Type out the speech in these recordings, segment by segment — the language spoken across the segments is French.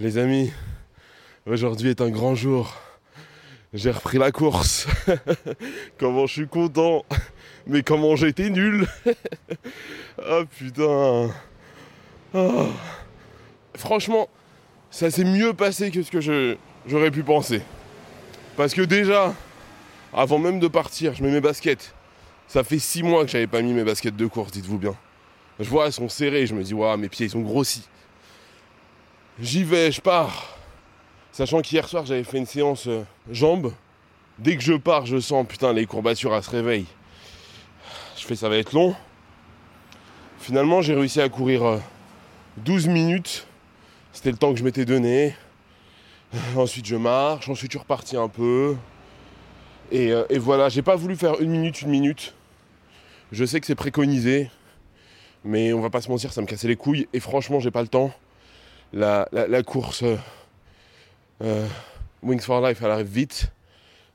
Les amis, aujourd'hui est un grand jour. J'ai repris la course. comment je suis content. Mais comment j'étais nul. oh putain. Oh. Franchement, ça s'est mieux passé que ce que j'aurais pu penser. Parce que déjà, avant même de partir, je mets mes baskets. Ça fait six mois que j'avais pas mis mes baskets de course, dites-vous bien. Je vois, elles sont serrées, je me dis, waouh, mes pieds, ils sont grossis. J'y vais, je pars. Sachant qu'hier soir, j'avais fait une séance euh, jambes. Dès que je pars, je sens, putain, les courbatures, elles se réveillent. Je fais, ça va être long. Finalement, j'ai réussi à courir 12 euh, minutes. C'était le temps que je m'étais donné. Ensuite, je marche. Ensuite, je suis reparti un peu. Et, euh, et voilà, j'ai pas voulu faire une minute, une minute. Je sais que c'est préconisé. Mais on va pas se mentir, ça me cassait les couilles. Et franchement, j'ai pas le temps. La, course euh, Wings for Life, elle arrive vite.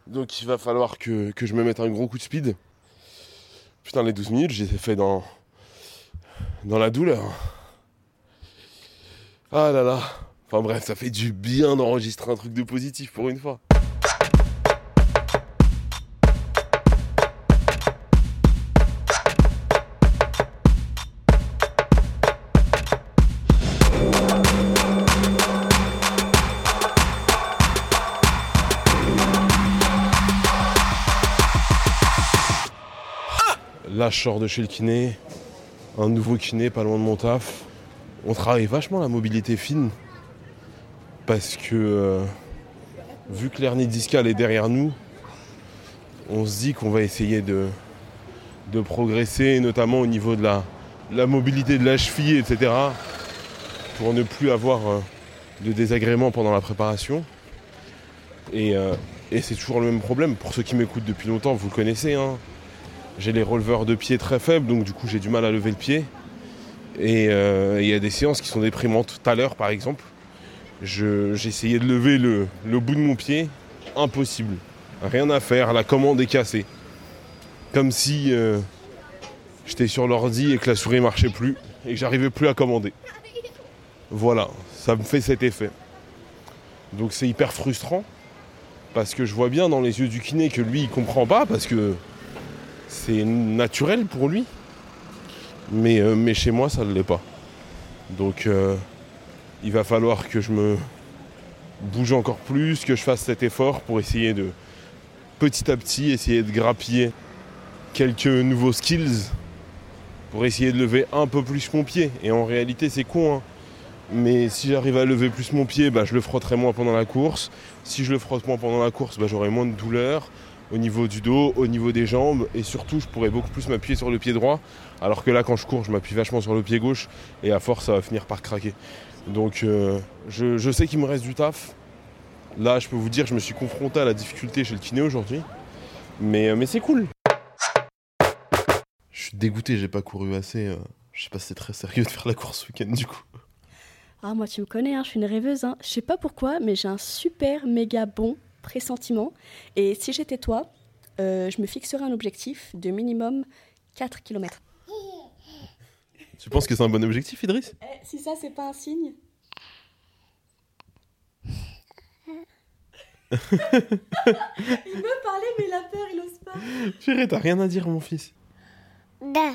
Donc il va falloir que, je me mette un gros coup de speed. Putain, les 12 minutes, j'ai fait dans, dans la douleur. Ah là là. Enfin bref, ça fait du bien d'enregistrer un truc de positif pour une fois. Là, je de chez le kiné, un nouveau kiné pas loin de mon taf. On travaille vachement la mobilité fine parce que euh, vu que l'hernie discale est derrière nous, on se dit qu'on va essayer de, progresser, notamment au niveau de la, mobilité de la cheville, etc., pour ne plus avoir euh, de désagréments pendant la préparation. Et, euh, et c'est toujours le même problème. Pour ceux qui m'écoutent depuis longtemps, vous le connaissez. Hein j'ai les releveurs de pied très faibles, donc du coup j'ai du mal à lever le pied. Et euh, il y a des séances qui sont déprimantes. Tout à l'heure, par exemple, j'ai essayé de lever le, bout de mon pied. Impossible. Rien à faire. La commande est cassée. Comme si euh, j'étais sur l'ordi et que la souris marchait plus et que j'arrivais plus à commander. Voilà, ça me fait cet effet. Donc c'est hyper frustrant parce que je vois bien dans les yeux du kiné que lui il comprend pas parce que c'est naturel pour lui. Mais, euh, mais chez moi, ça ne l'est pas. Donc euh, il va falloir que je me bouge encore plus, que je fasse cet effort pour essayer de petit à petit essayer de grappiller quelques nouveaux skills pour essayer de lever un peu plus mon pied. Et en réalité, c'est con. Hein. Mais si j'arrive à lever plus mon pied, bah, je le frotterai moins pendant la course. Si je le frotte moins pendant la course, bah, j'aurai moins de douleur au niveau du dos, au niveau des jambes et surtout je pourrais beaucoup plus m'appuyer sur le pied droit alors que là quand je cours je m'appuie vachement sur le pied gauche et à force ça va finir par craquer. Donc euh, je, sais qu'il me reste du taf. Là je peux vous dire je me suis confronté à la difficulté chez le kiné aujourd'hui. Mais, euh, mais c'est cool. Je suis dégoûté, j'ai pas couru assez. Euh, je sais pas si c'est très sérieux de faire la course ce week-end du coup. Ah moi tu me connais, hein, je suis une rêveuse. Hein. Je sais pas pourquoi mais j'ai un super méga bon pressentiment. Et si j'étais toi, euh, je me fixerais un objectif de minimum 4 km. Tu penses que c'est un bon objectif, Idriss? Eh, Si ça, c'est pas un signe. il veut parler, mais il a peur, il ose pas. Chérie, t'as rien à dire, mon fils. Da.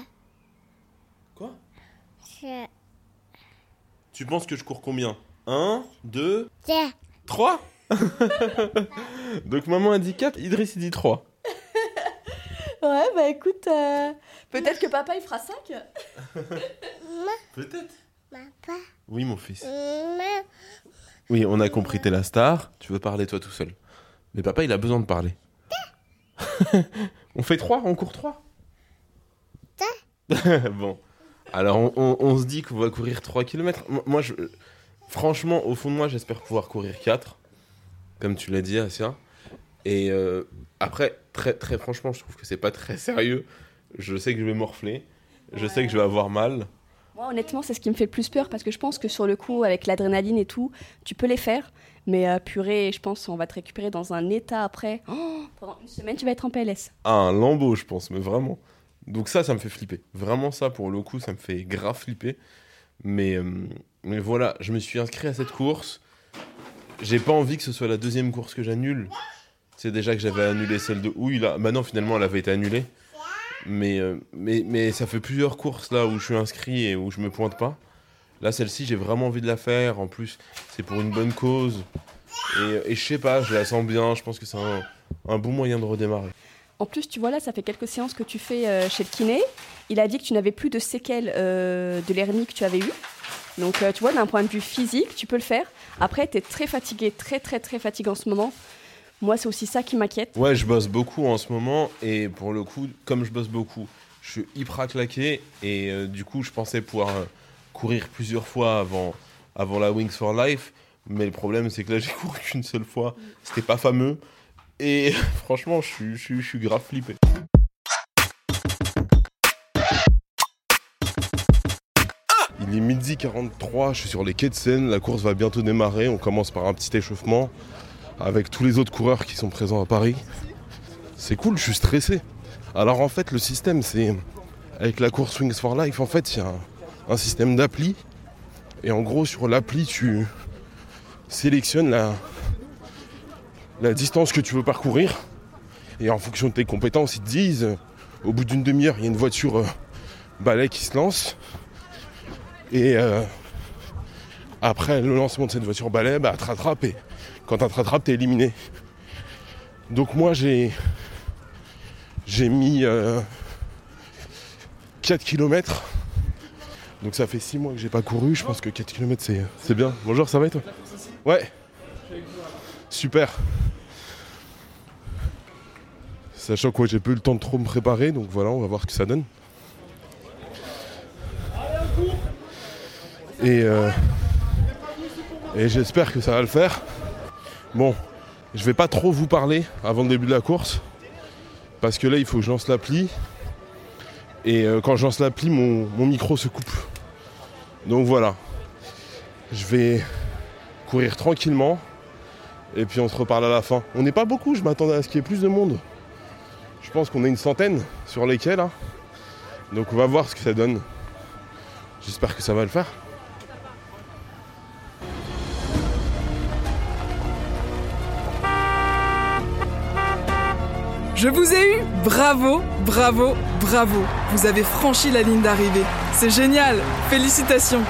Quoi? Tu penses que je cours combien? 1, 2, Tiens. 3 Donc maman a dit 4, Idriss il dit 3. Ouais, bah écoute, euh, peut-être que papa il fera 5. Peut-être. Papa. Oui mon fils. Oui, on a compris, t'es la star, tu veux parler toi tout seul. Mais papa il a besoin de parler. on fait 3, on court 3 Bon. Alors on, on- on se dit qu'on va courir 3 km. Moi, je, franchement, au fond de moi, j'espère pouvoir courir 4. Comme tu l'as dit, Asia. Et euh, après, très, très franchement, je trouve que c'est pas très sérieux. Je sais que je vais morfler. Je sais que je vais avoir mal. Moi, honnêtement, c'est ce qui me fait le plus peur parce que je pense que sur le coup, avec l'adrénaline et tout, tu peux les faire. Mais euh, purée, je pense on va te récupérer dans un état après. Oh, pendant une semaine, tu vas être en PLS. Ah, un lambeau, je pense, mais vraiment. Donc ça, ça me fait flipper. Vraiment ça, pour le coup, ça me fait grave flipper. Mais, euh, mais voilà, je me suis inscrit à cette course. J'ai pas envie que ce soit la deuxième course que j'annule. C'est déjà que j'avais annulé celle de Houille, là. Bah non, finalement, elle avait été annulée. Mais, euh, mais, mais ça fait plusieurs courses, là, où je suis inscrit et où je me pointe pas. Là, celle-ci, j'ai vraiment envie de la faire. En plus, c'est pour une bonne cause. Et, et je sais pas, je la sens bien. Je pense que c'est un, un bon moyen de redémarrer. En plus, tu vois là, ça fait quelques séances que tu fais euh, chez le kiné. Il a dit que tu n'avais plus de séquelles euh, de l'hernie que tu avais eue. Donc, euh, tu vois, d'un point de vue physique, tu peux le faire. Après, tu es très fatigué, très, très, très fatigué en ce moment. Moi, c'est aussi ça qui m'inquiète. Ouais, je bosse beaucoup en ce moment et pour le coup, comme je bosse beaucoup, je suis hyper claqué et euh, du coup, je pensais pouvoir euh, courir plusieurs fois avant, avant la Wings for Life. Mais le problème, c'est que là, j'ai couru qu'une seule fois. C'était pas fameux. Et franchement, je suis, grave flippé. Midi 43, je suis sur les quais de Seine. La course va bientôt démarrer. On commence par un petit échauffement avec tous les autres coureurs qui sont présents à Paris. C'est cool, je suis stressé. Alors en fait, le système, c'est avec la course Wings for Life, en fait, il y a un, système d'appli. Et en gros, sur l'appli, tu sélectionnes la, distance que tu veux parcourir. Et en fonction de tes compétences, ils te disent, au bout d'une demi-heure, il y a une voiture euh, balai qui se lance. Et euh, après le lancement de cette voiture balai, bah, te rattrape et quand elle te rattrape, t'es éliminé. Donc moi, j'ai j'ai mis euh, 4 km. Donc ça fait 6 mois que j'ai pas couru. Je pense que 4 km, c'est bien. Bonjour, ça va et toi? Ouais. Super. Sachant que j'ai pas eu le temps de trop me préparer, donc voilà, on va voir ce que ça donne. Et, euh, et j'espère que ça va le faire. Bon, je vais pas trop vous parler avant le début de la course. Parce que là, il faut que je lance l'appli. Et euh, quand je lance l'appli, mon, mon micro se coupe. Donc voilà. Je vais courir tranquillement. Et puis on se reparle à la fin. On n'est pas beaucoup, je m'attendais à ce qu'il y ait plus de monde. Je pense qu'on est une centaine sur les quais là. Donc on va voir ce que ça donne. J'espère que ça va le faire. Je vous ai eu Bravo, bravo, bravo. Vous avez franchi la ligne d'arrivée. C'est génial. Félicitations.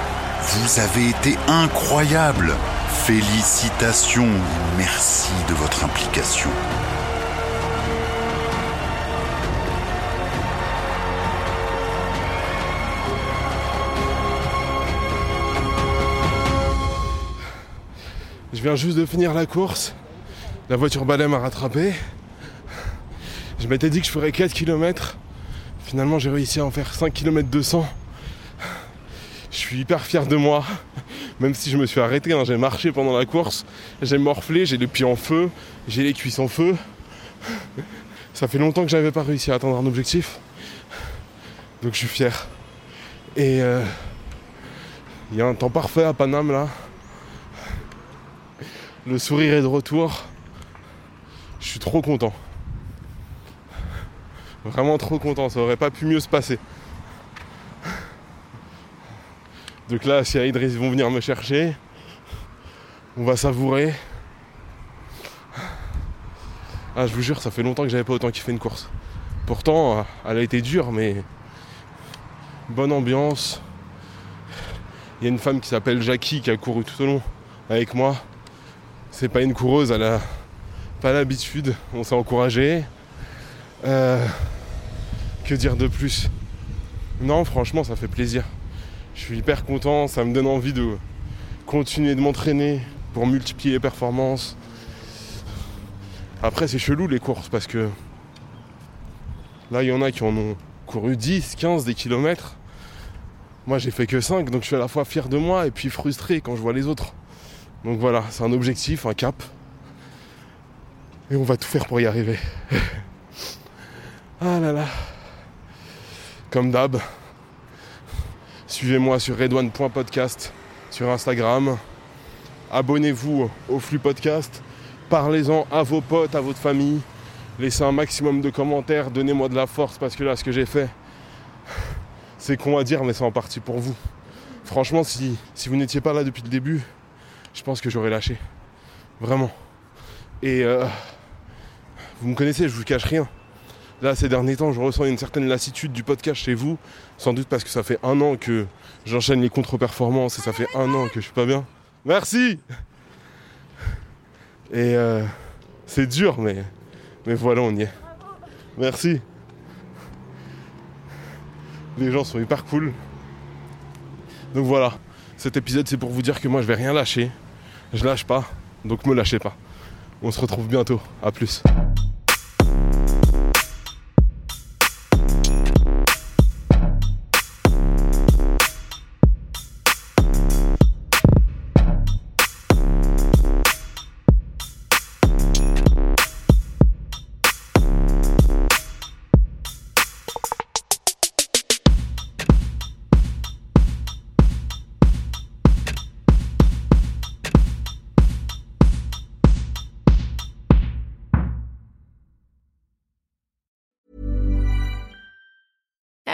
Vous avez été incroyable. Félicitations merci de votre implication. Je viens juste de finir la course. La voiture balai m'a rattrapé. Je m'étais dit que je ferais 4 km. Finalement, j'ai réussi à en faire 5 km 200. Je suis hyper fier de moi. Même si je me suis arrêté, hein, j'ai marché pendant la course. J'ai morflé, j'ai les pieds en feu, j'ai les cuisses en feu. Ça fait longtemps que j'avais pas réussi à atteindre un objectif. Donc je suis fier. Et euh, il y a un temps parfait à Paname là. Le sourire est de retour. Je suis trop content. Vraiment trop content, ça aurait pas pu mieux se passer. Donc là, si Idriss vont venir me chercher, on va savourer. Ah, je vous jure, ça fait longtemps que j'avais pas autant kiffé une course. Pourtant, elle a été dure, mais bonne ambiance. Il y a une femme qui s'appelle Jackie qui a couru tout au long avec moi. C'est pas une coureuse, elle a pas l'habitude. On s'est encouragé. Euh, que dire de plus? Non, franchement, ça fait plaisir. Je suis hyper content, ça me donne envie de continuer de m'entraîner pour multiplier les performances. Après, c'est chelou les courses parce que là, il y en a qui en ont couru 10, 15 des kilomètres. Moi, j'ai fait que 5, donc je suis à la fois fier de moi et puis frustré quand je vois les autres. Donc voilà, c'est un objectif, un cap. Et on va tout faire pour y arriver. ah là là. Comme d'hab, suivez-moi sur redone.podcast sur Instagram. Abonnez-vous au flux podcast. Parlez-en à vos potes, à votre famille. Laissez un maximum de commentaires. Donnez-moi de la force parce que là, ce que j'ai fait, c'est con à dire, mais c'est en partie pour vous. Franchement, si, si vous n'étiez pas là depuis le début, je pense que j'aurais lâché. Vraiment. Et euh, vous me connaissez, je vous cache rien. Là, ces derniers temps, je ressens une certaine lassitude du podcast chez vous. Sans doute parce que ça fait un an que j'enchaîne les contre-performances et ça fait un an que je suis pas bien. Merci Et euh, c'est dur, mais, mais voilà, on y est. Merci. Les gens sont hyper cool. Donc voilà, cet épisode c'est pour vous dire que moi je vais rien lâcher. Je lâche pas, donc me lâchez pas. On se retrouve bientôt. À plus.